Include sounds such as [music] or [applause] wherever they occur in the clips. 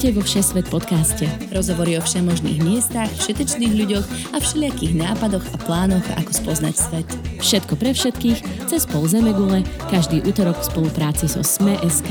Vítajte vo Všesvet podcaste. Rozhovory o všemožných miestach, všetečných ľuďoch a všelijakých nápadoch a plánoch, ako spoznať svet. Všetko pre všetkých, cez pol Zemegule, každý útorok v spolupráci so Sme.sk.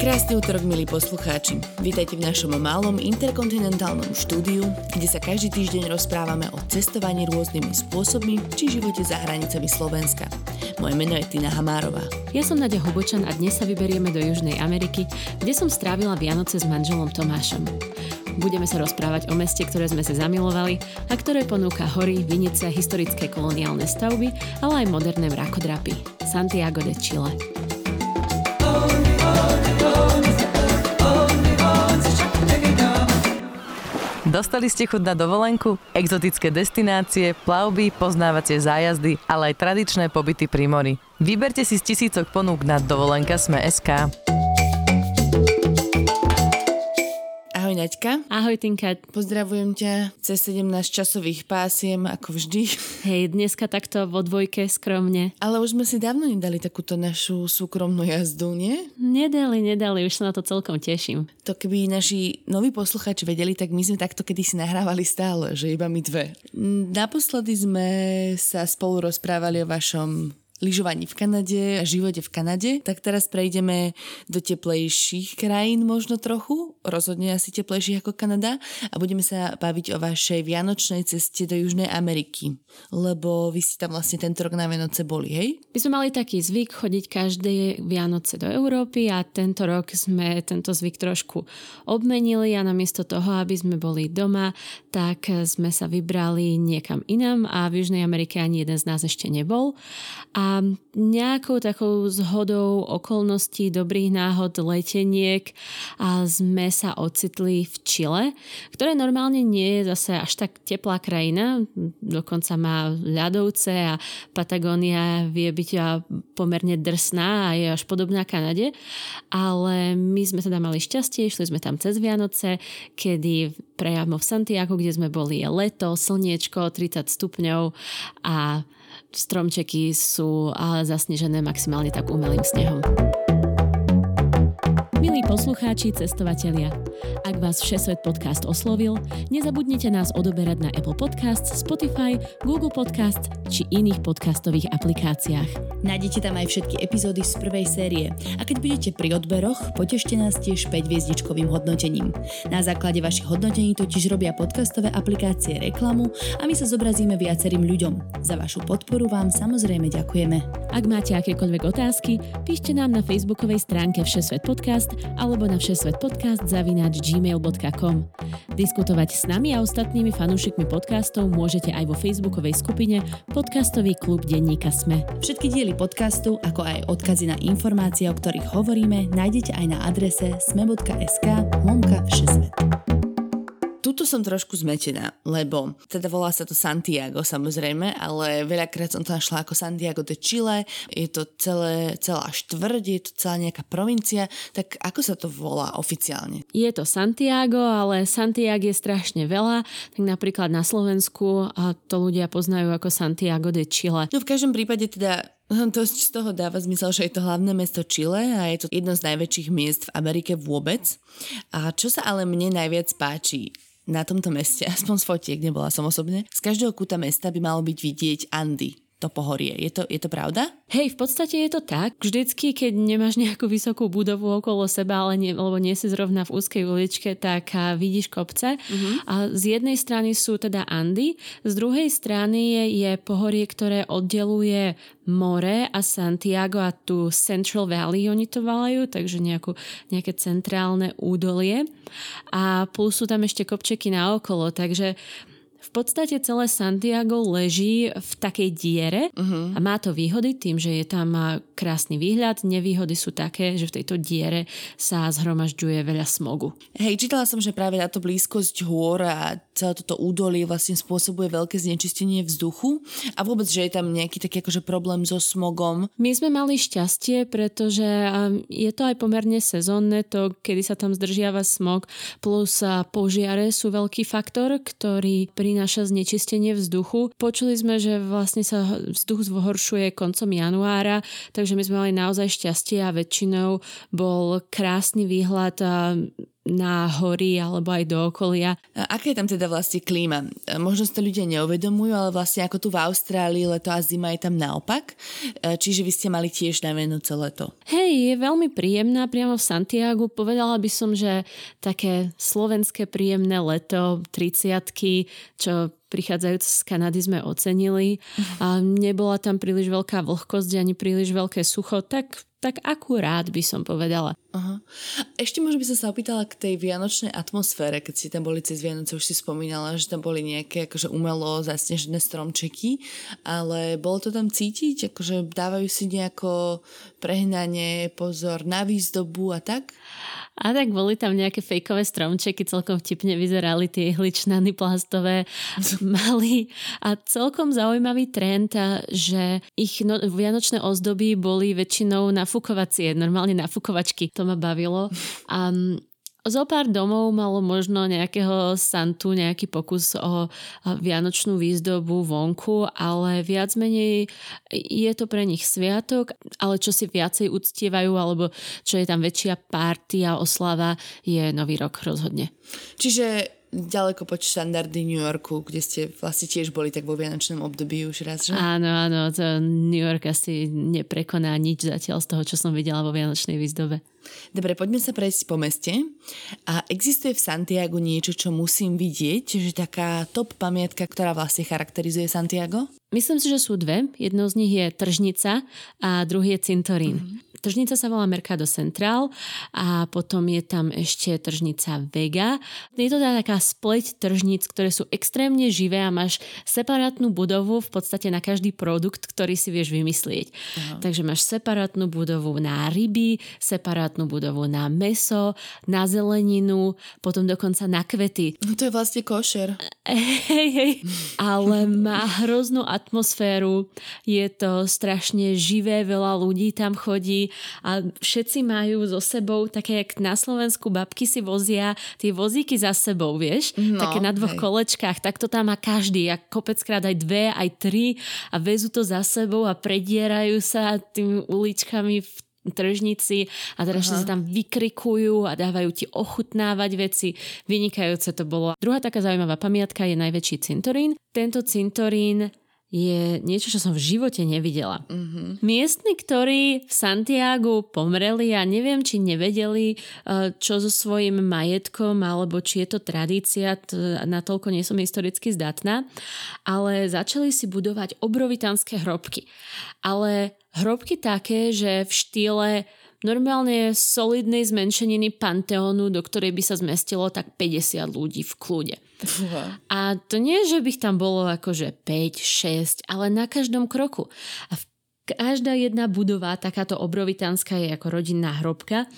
Krásny útorok, milí poslucháči. Vítajte v našom malom interkontinentálnom štúdiu, kde sa každý týždeň rozprávame o cestovaní rôznymi spôsobmi či živote za hranicami Slovenska. Moje meno je Tina Hamárová. Ja som Nadia Hubočan a dnes sa vyberieme do Južnej Ameriky, kde som strávila Vianoce s manželom Tomášom. Budeme sa rozprávať o meste, ktoré sme sa zamilovali a ktoré ponúka hory, vinice, historické koloniálne stavby, ale aj moderné mrakodrapy. Santiago de Chile. Dostali ste chuť na dovolenku? Exotické destinácie, plavby, poznávacie zájazdy, ale aj tradičné pobyty pri mori. Vyberte si z tisícok ponúk na dovolenka Sme.sk. Ahoj Naďka. Ahoj Tinka. Pozdravujem ťa cez 17 časových pásiem, ako vždy. Hej, dneska takto vo dvojke skromne. Ale už sme si dávno nedali takúto našu súkromnú jazdu, nie? Nedali, nedali, už sa na to celkom teším. To keby naši noví poslucháči vedeli, tak my sme takto kedysi nahrávali stále, že iba my dve. Naposledy sme sa spolu rozprávali o vašom lyžovaní v Kanade a živote v Kanade, tak teraz prejdeme do teplejších krajín možno trochu, rozhodne asi teplejších ako Kanada a budeme sa baviť o vašej vianočnej ceste do Južnej Ameriky, lebo vy ste tam vlastne tento rok na Vianoce boli, hej? My sme mali taký zvyk chodiť každé Vianoce do Európy a tento rok sme tento zvyk trošku obmenili a namiesto toho, aby sme boli doma, tak sme sa vybrali niekam inam a v Južnej Amerike ani jeden z nás ešte nebol. A nejakou takou zhodou okolností, dobrých náhod, leteniek a sme sa ocitli v Čile, ktoré normálne nie je zase až tak teplá krajina, dokonca má ľadovce a Patagónia vie byť pomerne drsná a je až podobná Kanade, ale my sme teda mali šťastie, išli sme tam cez Vianoce, kedy prejavmo v Santiago, kde sme boli leto, slniečko, 30 stupňov a stromčeky sú zasnežené maximálne tak umelým snehom. Poslucháči, cestovatelia, ak vás Všesvet podcast oslovil, nezabudnite nás odoberať na Apple Podcasts, Spotify, Google Podcasts či iných podcastových aplikáciách. Nájdete tam aj všetky epizódy z prvej série a keď budete pri odberoch, potešte nás tiež 5 hviezdičkovým hodnotením. Na základe vašich hodnotení totiž robia podcastové aplikácie reklamu a my sa zobrazíme viacerým ľuďom. Za vašu podporu vám samozrejme ďakujeme. Ak máte akékoľvek otázky, píšte nám na facebookovej stránke Všesvet podcast alebo na všesvetpodcast zavináč gmail.com. Diskutovať s nami a ostatnými fanúšikmi podcastov môžete aj vo facebookovej skupine Podcastový klub denníka Sme. Všetky diely podcastu, ako aj odkazy na informácie, o ktorých hovoríme, nájdete aj na adrese sme.sk lomka všesvet tuto som trošku zmetená, lebo teda volá sa to Santiago samozrejme, ale veľakrát som to našla ako Santiago de Chile, je to celé, celá štvrť, je to celá nejaká provincia, tak ako sa to volá oficiálne? Je to Santiago, ale Santiago je strašne veľa, tak napríklad na Slovensku a to ľudia poznajú ako Santiago de Chile. No v každom prípade teda [laughs] Dosť z toho dáva zmysel, že je to hlavné mesto Chile a je to jedno z najväčších miest v Amerike vôbec. A čo sa ale mne najviac páči, na tomto meste, [laughs] aspoň z fotiek, nebola som osobne, z každého kúta mesta by malo byť vidieť Andy, to pohorie. Je to, je to pravda? Hej, v podstate je to tak. Vždycky, keď nemáš nejakú vysokú budovu okolo seba, ale nie, lebo nie si zrovna v úzkej uličke, tak vidíš kopce. Uh-huh. A z jednej strany sú teda Andy, z druhej strany je, je pohorie, ktoré oddeluje more a Santiago a tu Central Valley oni to volajú, takže nejakú, nejaké centrálne údolie. A plus sú tam ešte kopčeky na okolo, takže v podstate celé Santiago leží v takej diere uh-huh. a má to výhody tým, že je tam krásny výhľad. Nevýhody sú také, že v tejto diere sa zhromažďuje veľa smogu. Hej, čítala som, že práve táto blízkosť hôr a celé toto údolie vlastne spôsobuje veľké znečistenie vzduchu a vôbec, že je tam nejaký taký akože problém so smogom. My sme mali šťastie, pretože je to aj pomerne sezónne, to kedy sa tam zdržiava smog, plus požiare sú veľký faktor, ktorý pri prináša znečistenie vzduchu. Počuli sme, že vlastne sa vzduch zhoršuje koncom januára, takže my sme mali naozaj šťastie a väčšinou bol krásny výhľad na hory alebo aj do okolia. A aká je tam teda vlastne klíma? Možno si to ľudia neuvedomujú, ale vlastne ako tu v Austrálii leto a zima je tam naopak. E, čiže vy ste mali tiež na leto. Hej, je veľmi príjemná priamo v Santiagu. Povedala by som, že také slovenské príjemné leto, 30 čo prichádzajúc z Kanady sme ocenili a [laughs] nebola tam príliš veľká vlhkosť ani príliš veľké sucho, tak tak akurát by som povedala. Aha. Ešte možno by som sa opýtala k tej vianočnej atmosfére, keď si tam boli cez Vianoce, už si spomínala, že tam boli nejaké akože umelo zasnežené stromčeky, ale bolo to tam cítiť, akože dávajú si nejako prehnanie pozor na výzdobu a tak? A tak boli tam nejaké fejkové stromčeky, celkom vtipne vyzerali tie hličnany plastové, [laughs] mali a celkom zaujímavý trend, že ich no, vianočné ozdoby boli väčšinou nafukovacie, normálne nafukovačky. To ma bavilo. [laughs] A zo pár domov malo možno nejakého Santu, nejaký pokus o vianočnú výzdobu vonku, ale viac menej je to pre nich sviatok, ale čo si viacej uctievajú alebo čo je tam väčšia party a oslava je Nový rok rozhodne. Čiže ďaleko pod štandardy New Yorku, kde ste vlastne tiež boli tak vo vianočnom období už raz, že? Áno, áno, to New York asi neprekoná nič zatiaľ z toho, čo som videla vo vianočnej výzdobe. Dobre, poďme sa prejsť po meste. A existuje v Santiago niečo, čo musím vidieť, že taká top pamiatka, ktorá vlastne charakterizuje Santiago? Myslím si, že sú dve. Jednou z nich je tržnica a druhý je cintorín. Mm-hmm. Tržnica sa volá Mercado Central a potom je tam ešte tržnica Vega. Je to teda taká spleť tržnic, ktoré sú extrémne živé a máš separátnu budovu v podstate na každý produkt, ktorý si vieš vymyslieť. Aha. Takže máš separátnu budovu na ryby, separátnu budovu na meso, na zeleninu, potom dokonca na kvety. No to je vlastne košer. [laughs] Hej, hej. Ale má hroznú atmosféru, je to strašne živé, veľa ľudí tam chodí a všetci majú so sebou, také jak na Slovensku babky si vozia tie vozíky za sebou, vieš? No, také na dvoch hej. kolečkách, tak to tam má každý, a kopeckrát aj dve, aj tri a vezú to za sebou a predierajú sa tými uličkami v tržnici a teraz sa tam vykrikujú a dávajú ti ochutnávať veci. Vynikajúce to bolo. Druhá taká zaujímavá pamiatka je najväčší cintorín. Tento cintorín je niečo, čo som v živote nevidela. Mm-hmm. Miestni, ktorí v Santiagu pomreli a neviem, či nevedeli, eh, čo so svojím majetkom, alebo či je to tradícia, natoľko nie som historicky zdatná, ale začali si budovať obrovitánske hrobky. Ale hrobky také, že v štýle Normálne solidnej zmenšeniny Panteónu, do ktorej by sa zmestilo tak 50 ľudí v kľude. A to nie, že by tam bolo akože 5, 6, ale na každom kroku. A v každá jedna budova, takáto obrovitánska je ako rodinná hrobka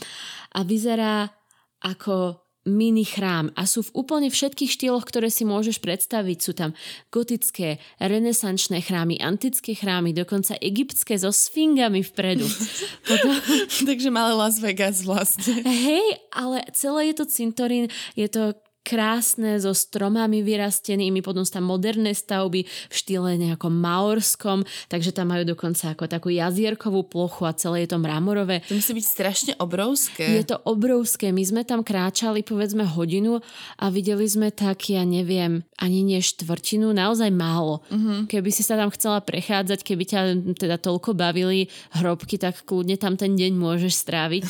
a vyzerá ako mini chrám a sú v úplne všetkých štýloch, ktoré si môžeš predstaviť. Sú tam gotické, renesančné chrámy, antické chrámy, dokonca egyptské so sfingami vpredu. [laughs] Potom... Takže malé Las Vegas vlastne. Hej, ale celé je to cintorín, je to krásne so stromami vyrastenými, potom sú tam moderné stavby v štýle nejakom maorskom, takže tam majú dokonca ako takú jazierkovú plochu a celé je to mramorové. To musí byť strašne obrovské. Je to obrovské. My sme tam kráčali povedzme hodinu a videli sme tak, ja neviem, ani nie štvrtinu, naozaj málo. Uh-huh. Keby si sa tam chcela prechádzať, keby ťa teda toľko bavili hrobky, tak kľudne tam ten deň môžeš stráviť.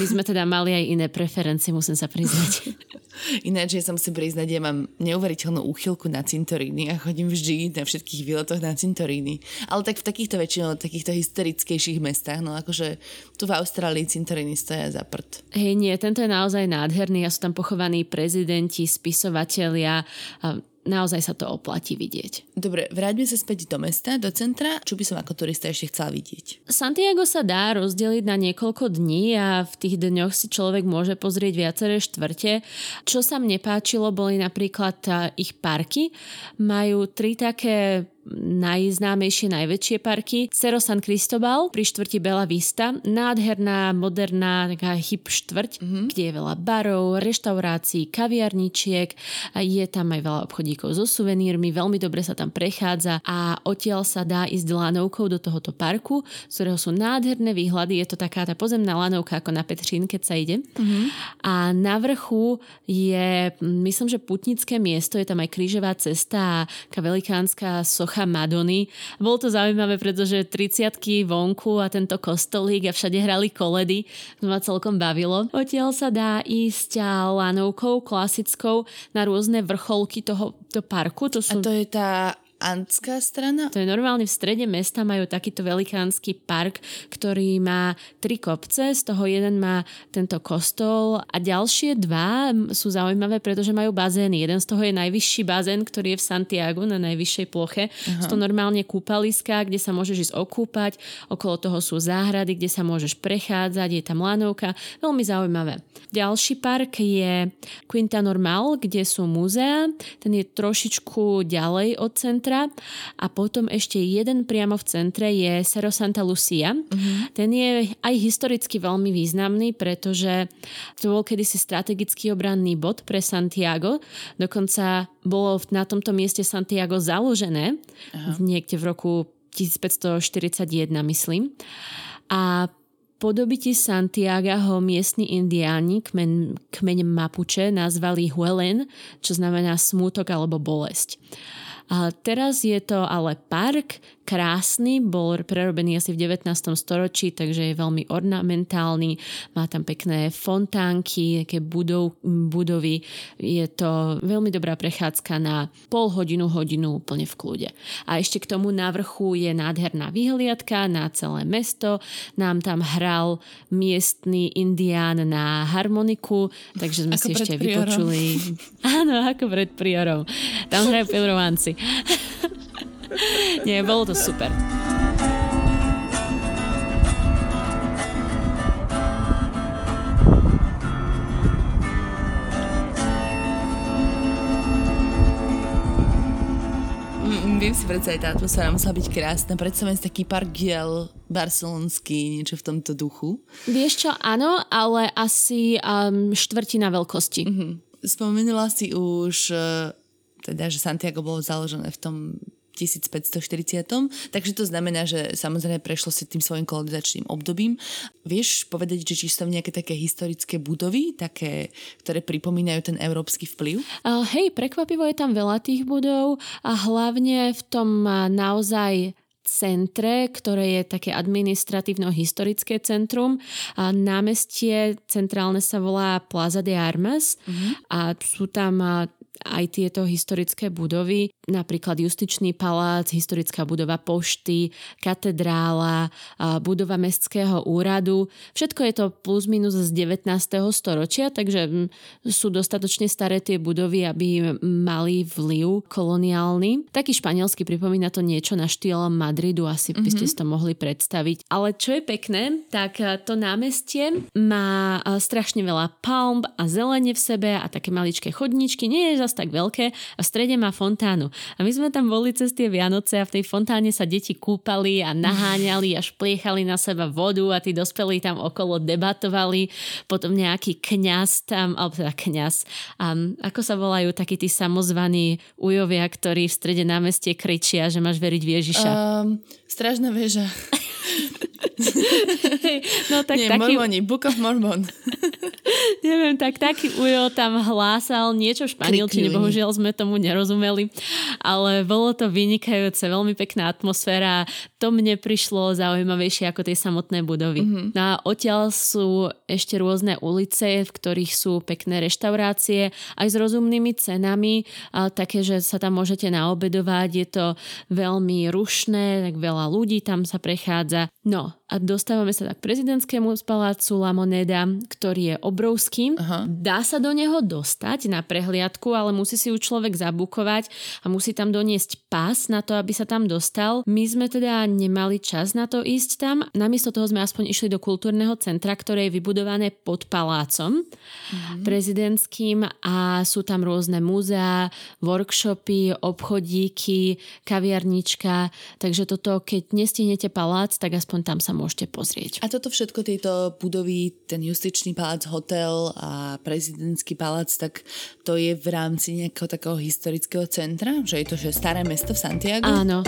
My sme teda mali aj iné preferencie, musím sa priznať. [laughs] Ináč, ja sa musím priznať, ja mám neuveriteľnú úchylku na cintoríny a chodím vždy na všetkých výletoch na cintoríny. Ale tak v takýchto väčšinou, takýchto historickejších mestách, no akože tu v Austrálii cintoríny stoja za prd. Hej, nie, tento je naozaj nádherný a sú tam pochovaní prezidenti, spisovatelia, naozaj sa to oplatí vidieť. Dobre, vráťme sa späť do mesta, do centra. Čo by som ako turista ešte chcela vidieť? Santiago sa dá rozdeliť na niekoľko dní a v tých dňoch si človek môže pozrieť viaceré štvrte. Čo sa mne páčilo, boli napríklad ich parky. Majú tri také najznámejšie, najväčšie parky. Cerro San Cristobal pri štvrti Bela Vista, nádherná, moderná, taká hip štvrť, mm-hmm. kde je veľa barov, reštaurácií, kaviarničiek, je tam aj veľa obchodíkov so suvenírmi, veľmi dobre sa tam prechádza a odtiaľ sa dá ísť lanovkou do tohoto parku, z ktorého sú nádherné výhľady, je to taká tá pozemná lanovka ako na Petřín, keď sa ide. Mm-hmm. A na vrchu je, myslím, že putnické miesto, je tam aj krížová cesta a velikánska socha socha Madony. Bolo to zaujímavé, pretože 30 vonku a tento kostolík a všade hrali koledy. To ma celkom bavilo. Odtiaľ sa dá ísť lanovkou klasickou na rôzne vrcholky toho to parku. To sú... A to je tá antská strana? To je normálne v strede mesta majú takýto velikánsky park, ktorý má tri kopce, z toho jeden má tento kostol a ďalšie dva sú zaujímavé, pretože majú bazény. Jeden z toho je najvyšší bazén, ktorý je v Santiago na najvyššej ploche. Aha. Sú to normálne kúpaliska, kde sa môžeš ísť okúpať, okolo toho sú záhrady, kde sa môžeš prechádzať, je tam lanovka, veľmi zaujímavé. Ďalší park je Quinta Normal, kde sú múzea, ten je trošičku ďalej od centra centra a potom ešte jeden priamo v centre je Cerro Santa Lucia. Uh-huh. Ten je aj historicky veľmi významný, pretože to bol kedysi strategický obranný bod pre Santiago. Dokonca bolo na tomto mieste Santiago založené uh-huh. niekde v roku 1541, myslím. A po dobití Santiaga ho miestni indiáni, kmeň, kmeň Mapuche, nazvali Huelen, čo znamená smútok alebo bolesť. A teraz je to ale park, krásny, bol prerobený asi v 19. storočí, takže je veľmi ornamentálny, má tam pekné fontánky, také budov, budovy, je to veľmi dobrá prechádzka na pol hodinu, hodinu úplne v kľude. A ešte k tomu na vrchu je nádherná vyhliadka na celé mesto, nám tam hral miestný indián na harmoniku, takže sme ako si ešte priorom. vypočuli. [laughs] Áno, ako pred priorom. Tam hrajú pilrovanci. [laughs] Nie, bolo to super. Viem si predsa aj tá atmosféra musela byť krásna. Predsa len taký park giel barcelonský, niečo v tomto duchu. Vieš čo, áno, ale asi um, štvrtina veľkosti. Uh-huh. Spomenula si už, uh, teda, že Santiago bolo založené v tom 1540. Takže to znamená, že samozrejme prešlo si tým svojim kolonizačným obdobím. Vieš povedať, že či sú tam nejaké také historické budovy, také, ktoré pripomínajú ten európsky vplyv? Uh, hej, prekvapivo je tam veľa tých budov a hlavne v tom naozaj centre, ktoré je také administratívno-historické centrum. A námestie centrálne sa volá Plaza de Armas uh-huh. a sú tam aj tieto historické budovy, napríklad Justičný palác, historická budova pošty, katedrála, budova mestského úradu. Všetko je to plus minus z 19. storočia, takže mm, sú dostatočne staré tie budovy, aby mali vliv koloniálny. Taký španielský pripomína to niečo na štýl Madridu, asi mm-hmm. by ste mhm. si to mohli predstaviť. Ale čo je pekné, tak to námestie má strašne veľa palm a zelene v sebe a také maličké chodničky. Nie je zase tak veľké a v strede má fontánu. A my sme tam boli cez tie Vianoce a v tej fontáne sa deti kúpali a naháňali a špliechali na seba vodu a tí dospelí tam okolo debatovali. Potom nejaký kňaz tam, alebo teda kňaz, um, ako sa volajú takí tí samozvaní ujovia, ktorí v strede námestie kričia, že máš veriť v Ježiša. Um, stražná väža. [laughs] no tak Nie, taký... Mormoni, Book of Mormon. [laughs] Neviem, tak taký ujo tam hlásal niečo v španielčine, bohužiaľ sme tomu nerozumeli, ale bolo to vynikajúce, veľmi pekná atmosféra. To mne prišlo zaujímavejšie ako tie samotné budovy. Mm-hmm. No a odtiaľ sú ešte rôzne ulice, v ktorých sú pekné reštaurácie, aj s rozumnými cenami, a také, že sa tam môžete naobedovať, je to veľmi rušné, tak veľa ľudí tam sa prechádza. Kwanzaa No a dostávame sa tak k prezidentskému palácu La Moneda, ktorý je obrovský. Aha. Dá sa do neho dostať na prehliadku, ale musí si ju človek zabukovať a musí tam doniesť pás na to, aby sa tam dostal. My sme teda nemali čas na to ísť tam. Namiesto toho sme aspoň išli do kultúrneho centra, ktoré je vybudované pod palácom mm-hmm. prezidentským a sú tam rôzne múzea, workshopy, obchodíky, kaviarnička. Takže toto, keď nestihnete palác, tak aspoň tam sa môžete pozrieť. A toto všetko, tieto budovy, ten justičný palác, hotel a prezidentský palác, tak to je v rámci nejakého takého historického centra? Že je to, že staré mesto v Santiago? Áno.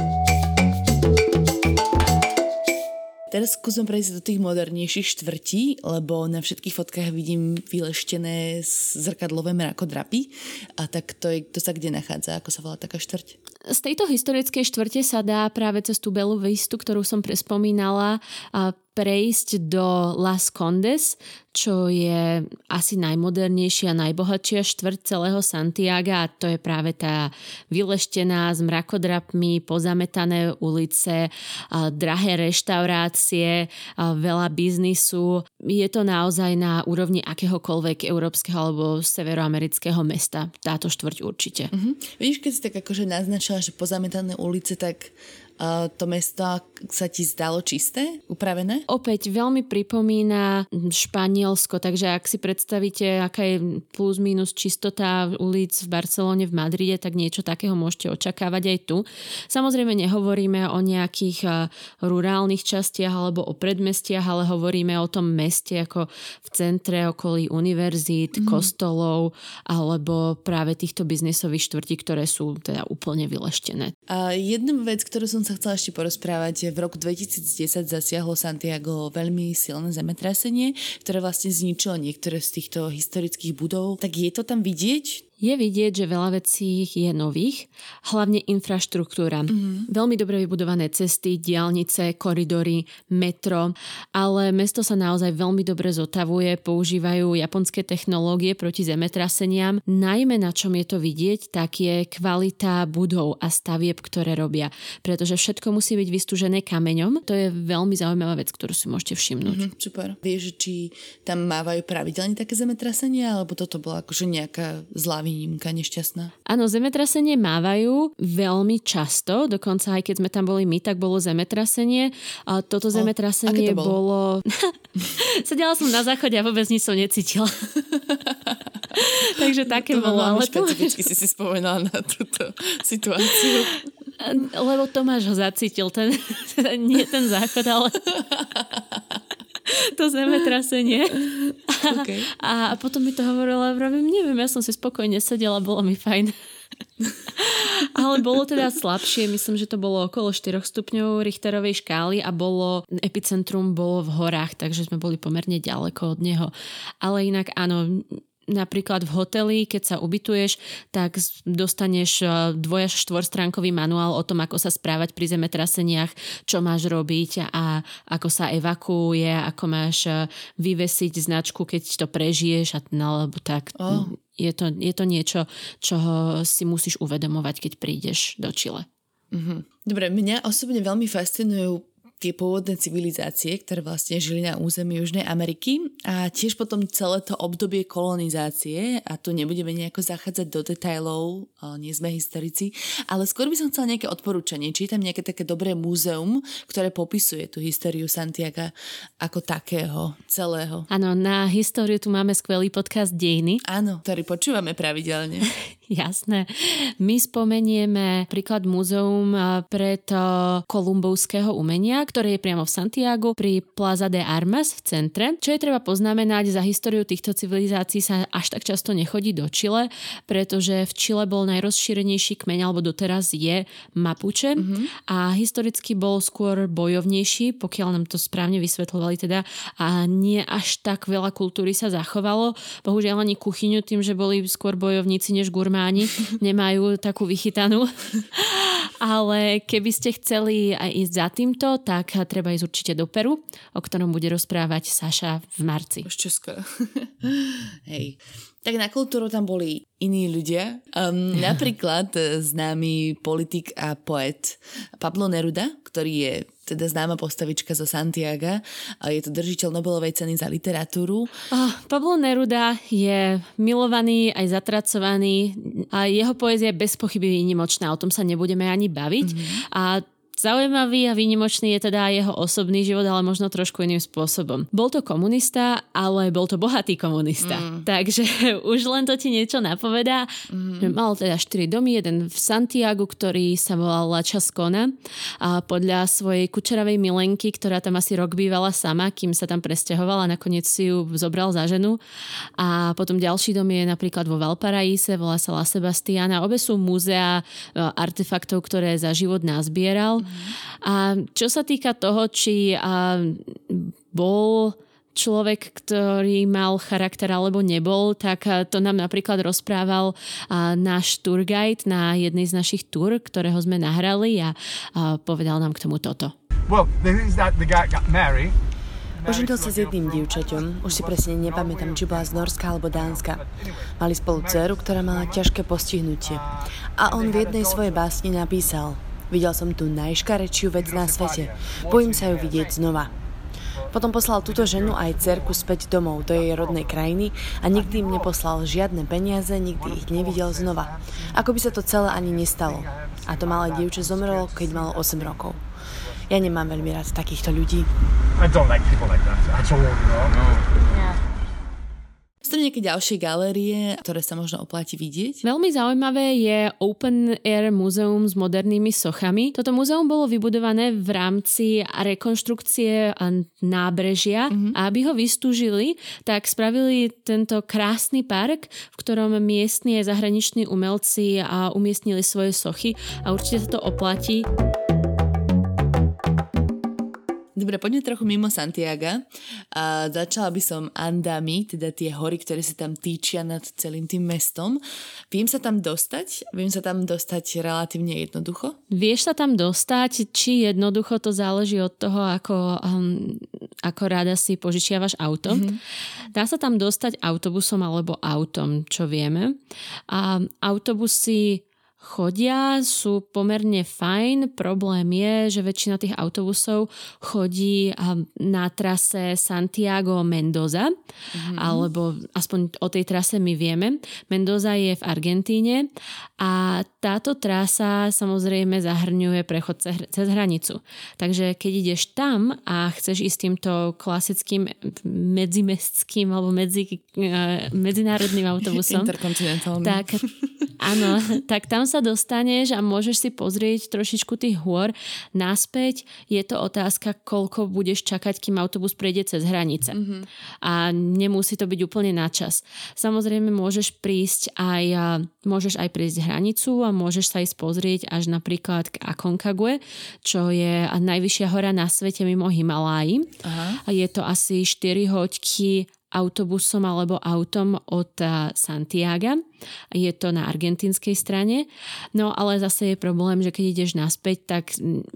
Teraz skúsim prejsť do tých modernejších štvrtí, lebo na všetkých fotkách vidím vyleštené zrkadlové mrakodrapy. A tak to, je, to sa kde nachádza? Ako sa volá taká štvrť? Z tejto historickej štvrte sa dá práve cez tú Belu Vistu, ktorú som prespomínala, prejsť do Las Condes, čo je asi najmodernejšia a najbohatšia štvrť celého Santiaga a to je práve tá vyleštená s mrakodrapmi, pozametané ulice, drahé reštaurácie, veľa biznisu. Je to naozaj na úrovni akéhokoľvek európskeho alebo severoamerického mesta. Táto štvrť určite. Uh-huh. Vidíš, keď si tak akože naznačila, že pozametané ulice, tak to mesto sa ti zdalo čisté, upravené? Opäť veľmi pripomína Španielsko, takže ak si predstavíte, aká je plus minus čistota ulic v Barcelone, v Madride, tak niečo takého môžete očakávať aj tu. Samozrejme nehovoríme o nejakých rurálnych častiach alebo o predmestiach, ale hovoríme o tom meste ako v centre okolí univerzít, mm. kostolov alebo práve týchto biznisových štvrtí, ktoré sú teda úplne vyleštené. A jedna vec, ktorú som sa chcela ešte porozprávať. V roku 2010 zasiahlo Santiago veľmi silné zemetrasenie, ktoré vlastne zničilo niektoré z týchto historických budov. Tak je to tam vidieť? Je vidieť, že veľa vecí je nových, hlavne infraštruktúra. Mm-hmm. Veľmi dobre vybudované cesty, diálnice, koridory, metro, ale mesto sa naozaj veľmi dobre zotavuje, používajú japonské technológie proti zemetraseniam. Najmä na čom je to vidieť, tak je kvalita budov a stavieb, ktoré robia, pretože všetko musí byť vystúžené kameňom. To je veľmi zaujímavá vec, ktorú si môžete všimnúť. Mm-hmm, super. Vieš, či tam mávajú pravidelne také zemetrasenia, alebo toto bola akože nejaká zlá výnimka nešťastná. Áno, zemetrasenie mávajú veľmi často, dokonca aj keď sme tam boli my, tak bolo zemetrasenie. A toto o, zemetrasenie to bolo... bolo... [laughs] Sedela som na záchode a vôbec nič som necítila. [laughs] Takže také to bolo. Ale to... si si spomenala na túto situáciu. Lebo Tomáš ho zacítil, ten, [laughs] nie ten záchod, ale [laughs] to zemetrasenie. [laughs] Okay. A, a potom mi to hovorila, vravím, neviem, ja som si spokojne sedela, bolo mi fajn. [laughs] Ale bolo teda slabšie, myslím, že to bolo okolo 4 stupňov Richterovej škály a bolo, epicentrum bolo v horách, takže sme boli pomerne ďaleko od neho. Ale inak áno, napríklad v hoteli, keď sa ubytuješ, tak dostaneš e, dvoj až štvorstránkový manuál o tom, ako sa správať pri zemetraseniach, čo máš robiť a ako sa evakuuje, ako máš e, vyvesiť značku, keď to prežiješ a alebo tak. Oh. Je, to, je to niečo, čo si musíš uvedomovať, keď prídeš do Čile. Mm-hmm. Dobre, mňa osobne veľmi fascinujú tie pôvodné civilizácie, ktoré vlastne žili na území Južnej Ameriky a tiež potom celé to obdobie kolonizácie a tu nebudeme nejako zachádzať do detajlov, nie sme historici, ale skôr by som chcela nejaké odporúčanie. Či je tam nejaké také dobré múzeum, ktoré popisuje tú históriu Santiaga ako takého, celého. Áno, na históriu tu máme skvelý podcast Dejiny. Áno, ktorý počúvame pravidelne. [laughs] [laughs] Jasné. My spomenieme príklad múzeum pred kolumbovského umenia, ktoré je priamo v Santiago pri Plaza de Armas v centre. Čo je treba poznamenať, za históriu týchto civilizácií sa až tak často nechodí do Čile, pretože v Čile bol najrozšírenejší kmeň, alebo doteraz je Mapuche mm-hmm. a historicky bol skôr bojovnejší, pokiaľ nám to správne vysvetľovali teda a nie až tak veľa kultúry sa zachovalo. Bohužiaľ ani kuchyňu tým, že boli skôr bojovníci než gurmáni Germáni nemajú takú vychytanú. Ale keby ste chceli aj ísť za týmto, tak treba ísť určite do Peru, o ktorom bude rozprávať Saša v marci. Už čoskoro. [laughs] Hej. Tak na kultúru tam boli iní ľudia. Um, [laughs] napríklad známy politik a poet Pablo Neruda, ktorý je teda známa postavička zo Santiago. Je to držiteľ Nobelovej ceny za literatúru. Oh, Pablo Neruda je milovaný aj zatracovaný a jeho poézia je bez pochyby výnimočná. O tom sa nebudeme ani baviť. Mm-hmm. A Zaujímavý a výnimočný je teda jeho osobný život, ale možno trošku iným spôsobom. Bol to komunista, ale bol to bohatý komunista. Mm. Takže [laughs] už len to ti niečo napovedá. Mm. Mal teda 4 domy, jeden v Santiagu, ktorý sa volal La Chascona a podľa svojej kučeravej milenky, ktorá tam asi rok bývala sama, kým sa tam presťahovala, nakoniec si ju zobral za ženu. A potom ďalší dom je napríklad vo Valparaíse, volá sa La Sebastiana. Obe sú múzea e, artefaktov, ktoré za život nazbieral. A čo sa týka toho, či a, bol človek, ktorý mal charakter alebo nebol, tak to nám napríklad rozprával náš tour guide na jednej z našich tur, ktorého sme nahrali a, a povedal nám k tomu toto. Well, Oženil sa s jedným dievčaťom, už si presne nepamätám, či bola z Norska alebo Dánska. Mali spolu dceru, ktorá mala ťažké postihnutie. A on v jednej svojej básni napísal – Videl som tu najškarečiu vec na svete. Bojím sa ju vidieť znova. Potom poslal túto ženu aj cerku späť domov do jej rodnej krajiny a nikdy im neposlal žiadne peniaze, nikdy ich nevidel znova. Ako by sa to celé ani nestalo. A to malé dievče zomrelo, keď malo 8 rokov. Ja nemám veľmi rád takýchto ľudí. I don't like people like that at all, no. Yeah. Sú nejaké ďalšie galérie, ktoré sa možno oplatí vidieť? Veľmi zaujímavé je Open Air Muzeum s modernými sochami. Toto muzeum bolo vybudované v rámci rekonštrukcie nábrežia mm-hmm. a aby ho vystúžili, tak spravili tento krásny park, v ktorom miestni a zahraniční umelci a umiestnili svoje sochy a určite sa to oplatí. Dobre, poďme trochu mimo Santiaga. A začala by som Andami, teda tie hory, ktoré sa tam týčia nad celým tým mestom. Viem sa tam dostať? Viem sa tam dostať relatívne jednoducho? Vieš sa tam dostať, či jednoducho to záleží od toho, ako, um, ako rada si požičiavaš auto. Mm-hmm. Dá sa tam dostať autobusom alebo autom, čo vieme. A autobusy chodia, sú pomerne fajn. Problém je, že väčšina tých autobusov chodí na trase Santiago-Mendoza, mm-hmm. alebo aspoň o tej trase my vieme. Mendoza je v Argentíne a táto trasa samozrejme zahrňuje prechod cez hranicu. Takže keď ideš tam a chceš ísť týmto klasickým medzimestským alebo medzi, uh, medzinárodným autobusom, tak [laughs] áno, tak tam sa dostaneš a môžeš si pozrieť trošičku tých hôr naspäť, je to otázka, koľko budeš čakať, kým autobus prejde cez hranice. Mm-hmm. A nemusí to byť úplne na čas. Samozrejme môžeš prísť aj, môžeš aj prísť hranicu a môžeš sa ísť pozrieť až napríklad k Akonkague, čo je najvyššia hora na svete mimo Himaláji. Aha. Je to asi 4 hoďky autobusom alebo autom od Santiago. Je to na argentínskej strane. No ale zase je problém, že keď ideš naspäť, tak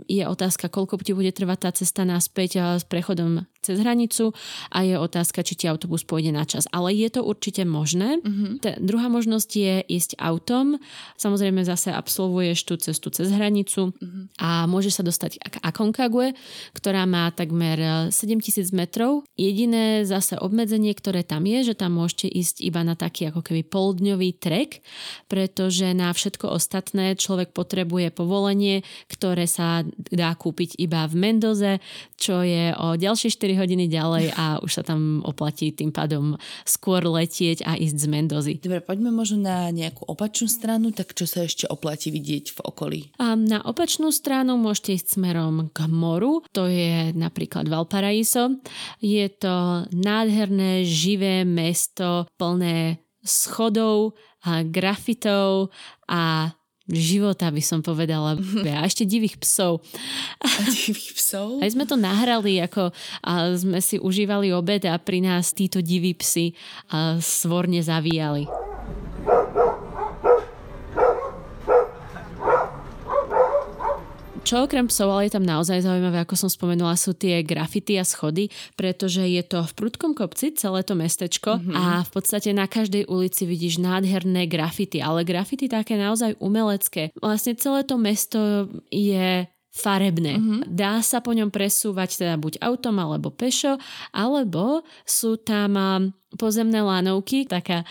je otázka, koľko ti bude trvať tá cesta naspäť s prechodom cez hranicu a je otázka, či ti autobus pôjde na čas. Ale je to určite možné. Mm-hmm. Tá druhá možnosť je ísť autom. Samozrejme zase absolvuješ tú cestu cez hranicu mm-hmm. a môžeš sa dostať k Akonkague, ktorá má takmer 7000 metrov. Jediné zase obmedzenie, ktoré tam je, že tam môžete ísť iba na taký ako keby poldňový trek, pretože na všetko ostatné človek potrebuje povolenie, ktoré sa dá kúpiť iba v Mendoze, čo je o ďalšie 4 hodiny ďalej a už sa tam oplatí tým pádom skôr letieť a ísť z Mendozy. Dobre, poďme možno na nejakú opačnú stranu, tak čo sa ešte oplatí vidieť v okolí? A na opačnú stranu môžete ísť smerom k moru, to je napríklad Valparaíso. Je to nádherné, živé mesto plné schodov a grafitov a života, by som povedala. [laughs] A ešte divých psov. A divých psov? Aj sme to nahrali, ako a sme si užívali obed a pri nás títo diví psi a svorne zavíjali. Čo okrem psov, ale je tam naozaj zaujímavé, ako som spomenula, sú tie grafity a schody, pretože je to v prudkom kopci celé to mestečko mm-hmm. a v podstate na každej ulici vidíš nádherné grafity, ale grafity také naozaj umelecké. Vlastne celé to mesto je farebné. Mm-hmm. Dá sa po ňom presúvať teda buď autom alebo pešo, alebo sú tam pozemné lanovky, taká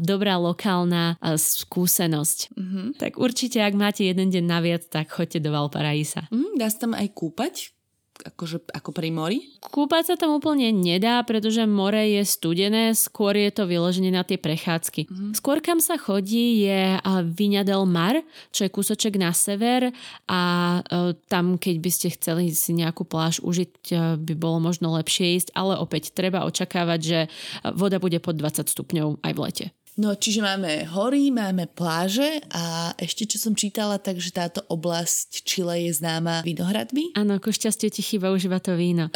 dobrá lokálna skúsenosť. Mm-hmm. Tak určite, ak máte jeden deň naviac, tak choďte do Valparaísa. Mm, dá sa tam aj kúpať? Akože, ako pri mori? Kúpať sa tam úplne nedá, pretože more je studené, skôr je to vyložené na tie prechádzky. Mm-hmm. Skôr kam sa chodí je Viña del Mar, čo je kúsoček na sever a e, tam, keď by ste chceli si nejakú pláž užiť, e, by bolo možno lepšie ísť, ale opäť treba očakávať, že voda bude pod 20 stupňov aj v lete. No, čiže máme hory, máme pláže a ešte čo som čítala, takže táto oblasť Chile je známa vinohradmi. Áno, ako šťastie ti chýba už iba to víno.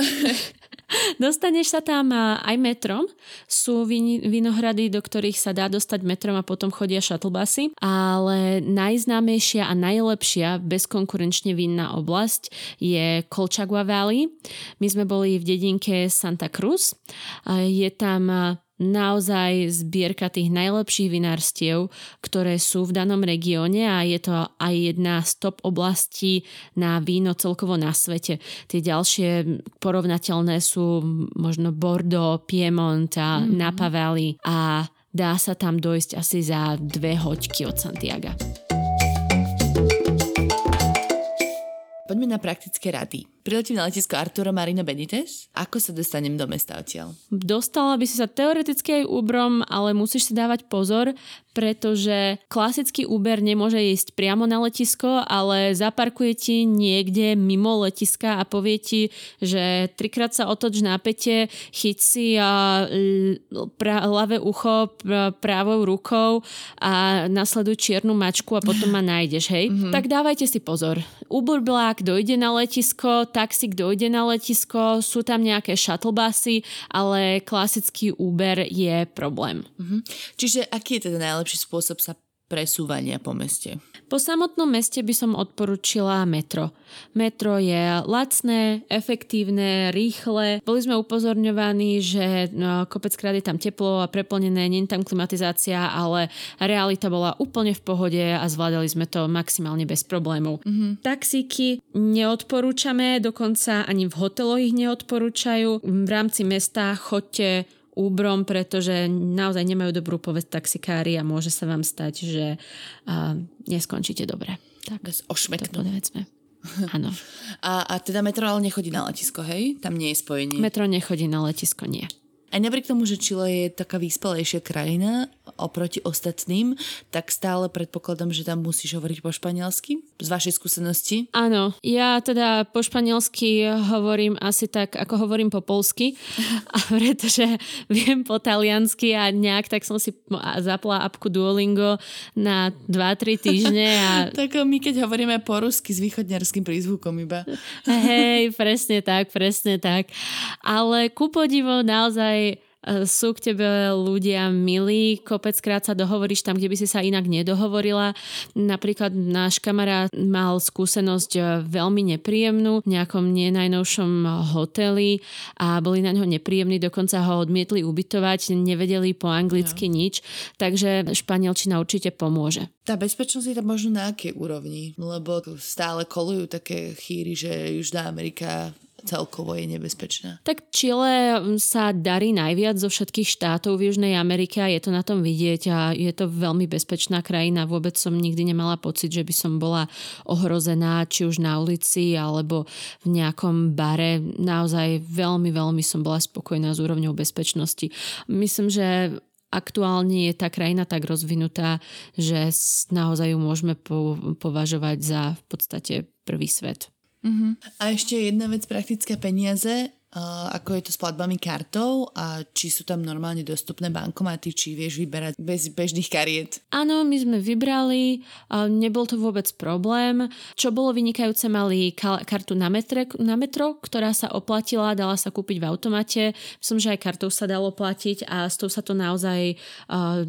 [laughs] Dostaneš sa tam aj metrom. Sú vinohrady, do ktorých sa dá dostať metrom a potom chodia shuttlebusy. Ale najznámejšia a najlepšia bezkonkurenčne vinná oblasť je Colchagua Valley. My sme boli v dedinke Santa Cruz. Je tam naozaj zbierka tých najlepších vinárstiev, ktoré sú v danom regióne a je to aj jedna z top oblastí na víno celkovo na svete. Tie ďalšie porovnateľné sú možno Bordeaux, Piemont a mm-hmm. Napa Valley a dá sa tam dojsť asi za dve hoďky od Santiago. Poďme na praktické rady. Priletím na letisko Arturo Marino Benitez. Ako sa dostanem do mesta odtiaľ? Dostala by si sa teoreticky aj Uberom, ale musíš si dávať pozor, pretože klasický Uber nemôže ísť priamo na letisko, ale zaparkuje ti niekde mimo letiska a povie ti, že trikrát sa otoč na pete, chyť si a pra, ľavé ucho pravou rukou a nasleduj čiernu mačku a potom ma [laughs] nájdeš, hej? Mm-hmm. Tak dávajte si pozor. Uber Black dojde na letisko, taxík dojde na letisko, sú tam nejaké shuttlebusy, ale klasický Uber je problém. Mm-hmm. Čiže aký je teda najlepší spôsob sa presúvania po meste? Po samotnom meste by som odporúčila metro. Metro je lacné, efektívne, rýchle. Boli sme upozorňovaní, že no, kopeckrát je tam teplo a preplnené, nie je tam klimatizácia, ale realita bola úplne v pohode a zvládali sme to maximálne bez problémov. Mm-hmm. Taxíky neodporúčame, dokonca ani v hoteloch ich neodporúčajú. V rámci mesta chodte úbrom, pretože naozaj nemajú dobrú povesť taxikári a môže sa vám stať, že uh, neskončíte dobre. Tak, ošmeknú. [laughs] Áno. A, a teda metro ale nechodí na letisko, hej? Tam nie je spojenie. Metro nechodí na letisko, nie. Aj napriek tomu, že Chile je taká vyspelejšia krajina oproti ostatným, tak stále predpokladám, že tam musíš hovoriť po španielsky z vašej skúsenosti. Áno, ja teda po španielsky hovorím asi tak, ako hovorím po polsky, [laughs] a pretože viem po taliansky a nejak tak som si zapla apku Duolingo na 2-3 týždne. A... [laughs] tak my keď hovoríme po rusky s východňarským prízvukom iba. Hej, presne tak, presne tak. Ale ku podivu naozaj sú k tebe ľudia milí, kopeckrát sa dohovoríš tam, kde by si sa inak nedohovorila. Napríklad náš kamarát mal skúsenosť e, veľmi nepríjemnú v nejakom nenajnovšom hoteli a boli na ňo nepríjemní, dokonca ho odmietli ubytovať, nevedeli po anglicky no. nič, takže španielčina určite pomôže. Tá bezpečnosť je tam možno na akej úrovni? Lebo stále kolujú také chýry, že Južná Amerika celkovo je nebezpečná. Tak Chile sa darí najviac zo všetkých štátov v Južnej Amerike a je to na tom vidieť a je to veľmi bezpečná krajina. Vôbec som nikdy nemala pocit, že by som bola ohrozená či už na ulici alebo v nejakom bare. Naozaj veľmi, veľmi som bola spokojná s úrovňou bezpečnosti. Myslím, že aktuálne je tá krajina tak rozvinutá, že naozaj ju môžeme považovať za v podstate prvý svet. Uh-huh. A ešte jedna vec, praktické peniaze, uh, ako je to s platbami kartou a či sú tam normálne dostupné bankomaty, či vieš vyberať bez bežných kariet. Áno, my sme vybrali, uh, nebol to vôbec problém. Čo bolo vynikajúce, mali ka- kartu na, metre, na metro, ktorá sa oplatila, dala sa kúpiť v automate. Myslím, že aj kartou sa dalo platiť a s tou sa to naozaj uh,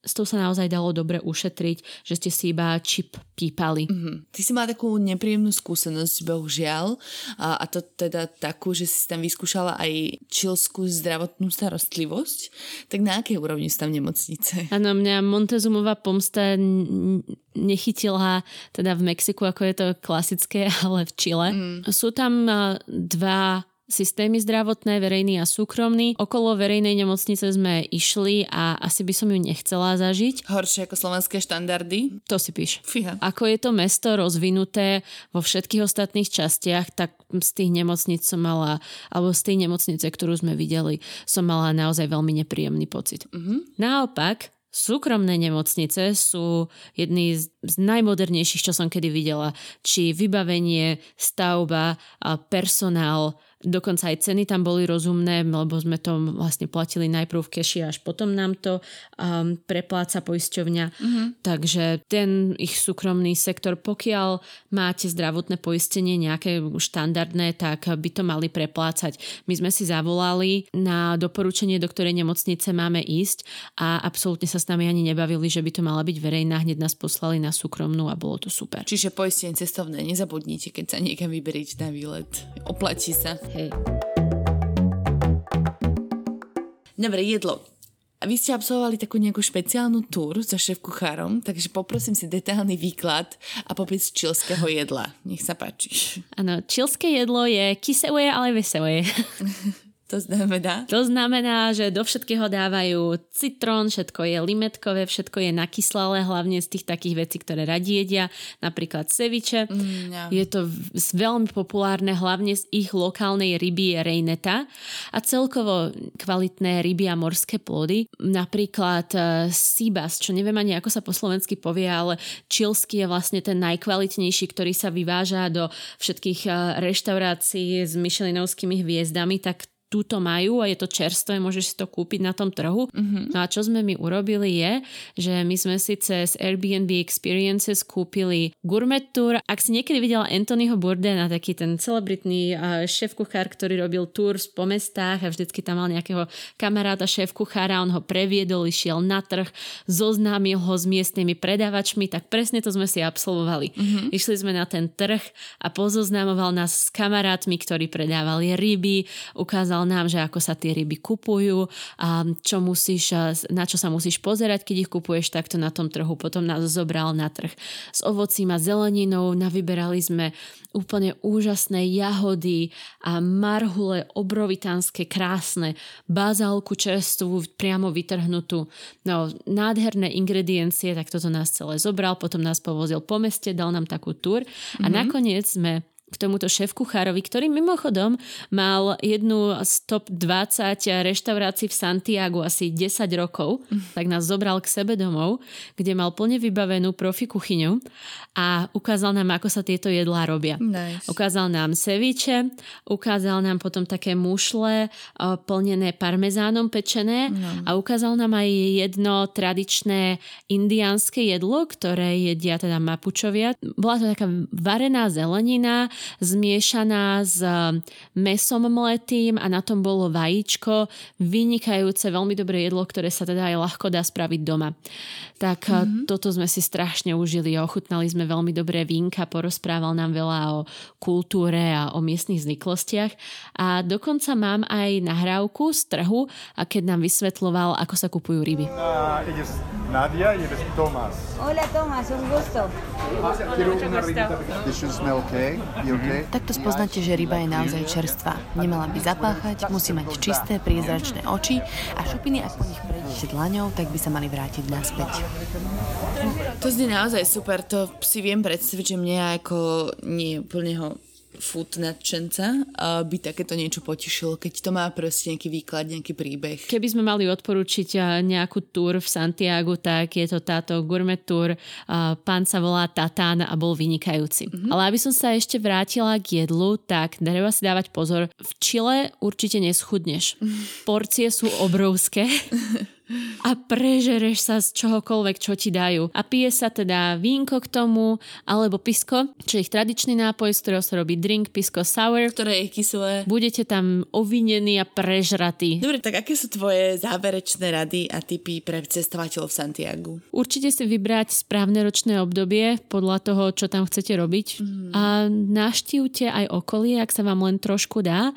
s tou sa naozaj dalo dobre ušetriť, že ste si iba čip pípali. Mm-hmm. Ty si mala takú nepríjemnú skúsenosť, bohužiaľ, a, a to teda takú, že si tam vyskúšala aj čilskú zdravotnú starostlivosť. Tak na akej úrovni sú tam nemocnice? Áno, mňa Montezumová pomsta nechytila teda v Mexiku, ako je to klasické, [laughs] ale v Čile. Mm. Sú tam dva systémy zdravotné, verejný a súkromný. Okolo verejnej nemocnice sme išli a asi by som ju nechcela zažiť. Horšie ako slovenské štandardy? To si píš. Fíha. Ako je to mesto rozvinuté vo všetkých ostatných častiach, tak z tých nemocnic som mala, alebo z tej nemocnice, ktorú sme videli, som mala naozaj veľmi nepríjemný pocit. Mm-hmm. Naopak, Súkromné nemocnice sú jedny z najmodernejších, čo som kedy videla. Či vybavenie, stavba, personál, Dokonca aj ceny tam boli rozumné, lebo sme to vlastne platili najprv v keši, až potom nám to um, prepláca poisťovňa. Mm-hmm. Takže ten ich súkromný sektor, pokiaľ máte zdravotné poistenie nejaké štandardné, tak by to mali preplácať. My sme si zavolali na doporučenie, do ktorej nemocnice máme ísť a absolútne sa s nami ani nebavili, že by to mala byť verejná. Hneď nás poslali na súkromnú a bolo to super. Čiže poistenie cestovné nezabudnite, keď sa niekam vyberiete na výlet. Oplatí sa. Hej. Dobre, jedlo. A vy ste absolvovali takú nejakú špeciálnu túr so šéf kuchárom, takže poprosím si detailný výklad a popis čilského jedla. Nech sa páči. Áno, čilské jedlo je kyselé, ale veselé. [laughs] To znamená? To znamená, že do všetkého dávajú citrón, všetko je limetkové, všetko je nakyslalé, hlavne z tých takých vecí, ktoré radi jedia, napríklad ceviče. Mm, yeah. Je to veľmi populárne, hlavne z ich lokálnej ryby je rejneta a celkovo kvalitné ryby a morské plody. Napríklad uh, sibas, čo neviem ani ako sa po slovensky povie, ale čilský je vlastne ten najkvalitnejší, ktorý sa vyváža do všetkých uh, reštaurácií s myšelinovskými hviezdami, tak túto majú a je to čerstvé, môžeš si to kúpiť na tom trhu. Mm-hmm. No a čo sme my urobili je, že my sme si cez Airbnb Experiences kúpili gourmet tour. Ak si niekedy videla Anthonyho Bourdena, taký ten celebritný šéf kuchár, ktorý robil tour po mestách a vždycky tam mal nejakého kamaráta šéf kuchára, on ho previedol, išiel na trh, zoznámil ho s miestnymi predávačmi, tak presne to sme si absolvovali. Mm-hmm. Išli sme na ten trh a pozoznámoval nás s kamarátmi, ktorí predávali ryby, ukázal povedal nám, že ako sa tie ryby kupujú a čo musíš, na čo sa musíš pozerať, keď ich kupuješ takto na tom trhu. Potom nás zobral na trh s ovocím a zeleninou, navyberali sme úplne úžasné jahody a marhule obrovitánske, krásne, bazálku čerstvú, priamo vytrhnutú. No, nádherné ingrediencie, tak toto nás celé zobral, potom nás povozil po meste, dal nám takú túr a mm-hmm. nakoniec sme k tomuto šéf-kuchárovi, ktorý mimochodom mal jednu z top 20 reštaurácií v Santiago asi 10 rokov, mm. tak nás zobral k sebe domov, kde mal plne vybavenú profi kuchyňu a ukázal nám, ako sa tieto jedlá robia. Nice. Ukázal nám ceviče, ukázal nám potom také mušle plnené parmezánom pečené no. a ukázal nám aj jedno tradičné indiánske jedlo, ktoré jedia teda mapučovia. Bola to taká varená zelenina, zmiešaná s um, mesom mletým a na tom bolo vajíčko, vynikajúce, veľmi dobré jedlo, ktoré sa teda aj ľahko dá spraviť doma. Tak mm-hmm. toto sme si strašne užili, ochutnali sme veľmi dobré vínka, porozprával nám veľa o kultúre a o miestnych zvyklostiach a dokonca mám aj nahrávku z trhu, a keď nám vysvetloval, ako sa kupujú ryby. Uh, Nadia y eres Tomás. Hola Tomás, un gusto. Quiero una ribita. Should smell okay. Okay? Takto spoznáte, že ryba je naozaj čerstvá. Nemala by zapáchať, musí mať čisté, priezračné oči a šupiny, ak po nich prejdete dlaňou, tak by sa mali vrátiť naspäť. To znie naozaj super, to si viem predstaviť, že mne ako nie úplne food nadšenca by takéto niečo potešilo, keď to má proste nejaký výklad, nejaký príbeh. Keby sme mali odporučiť nejakú túr v Santiago, tak je to táto gourmet tour. Pán sa volá Tatán a bol vynikajúci. Mm-hmm. Ale aby som sa ešte vrátila k jedlu, tak treba si dávať pozor. V Čile určite neschudneš. [laughs] Porcie sú obrovské. [laughs] a prežereš sa z čohokoľvek, čo ti dajú. A pije sa teda vínko k tomu, alebo pisko, čo je ich tradičný nápoj, z ktorého sa robí drink, pisko sour. Ktoré je kyslé. Budete tam ovinení a prežratí. Dobre, tak aké sú tvoje záverečné rady a typy pre cestovateľov v Santiagu? Určite si vybrať správne ročné obdobie podľa toho, čo tam chcete robiť. Mm. A naštívte aj okolie, ak sa vám len trošku dá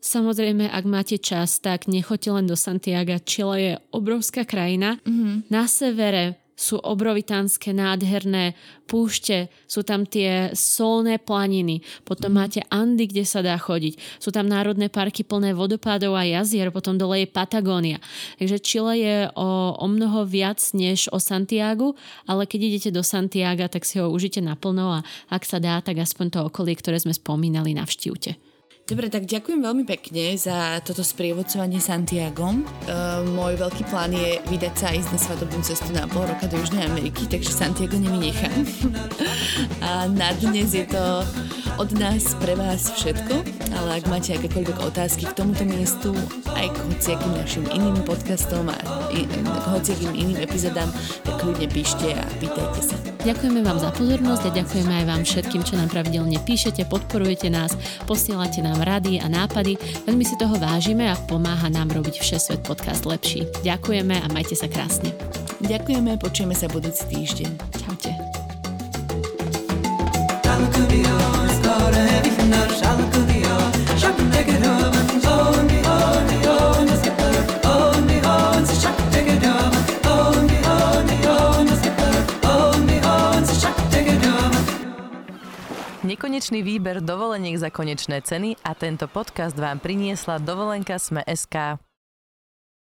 Samozrejme, ak máte čas, tak nechoďte len do Santiago. Chile je obrovská krajina. Mm-hmm. Na severe sú obrovitánske nádherné púšte, sú tam tie solné planiny, potom mm. máte Andy, kde sa dá chodiť, sú tam národné parky plné vodopádov a jazier, potom dole je Patagónia. Takže Chile je o, o mnoho viac než o Santiago, ale keď idete do Santiago, tak si ho užite naplno a ak sa dá, tak aspoň to okolie, ktoré sme spomínali, navštívte. Dobre, tak ďakujem veľmi pekne za toto sprievodcovanie Santiagom. Uh, môj veľký plán je vydať sa ísť na svadobnú cestu na pol roka do Južnej Ameriky, takže Santiago nevynechám. [laughs] A na dnes je to od nás pre vás všetko, ale ak máte akékoľvek otázky k tomuto miestu, aj k hociakým našim iným podcastom a k hociakým iným epizodám, tak kľudne píšte a pýtajte sa. Ďakujeme vám za pozornosť a ďakujeme aj vám všetkým, čo nám pravidelne píšete, podporujete nás, posielate nám nám rady a nápady. Veľmi si toho vážime a pomáha nám robiť Všesvet podcast lepší. Ďakujeme a majte sa krásne. Ďakujeme, počujeme sa budúci týždeň. Čaute. Nekonečný výber dovoleniek za konečné ceny a tento podcast vám priniesla dovolenka Sme SK.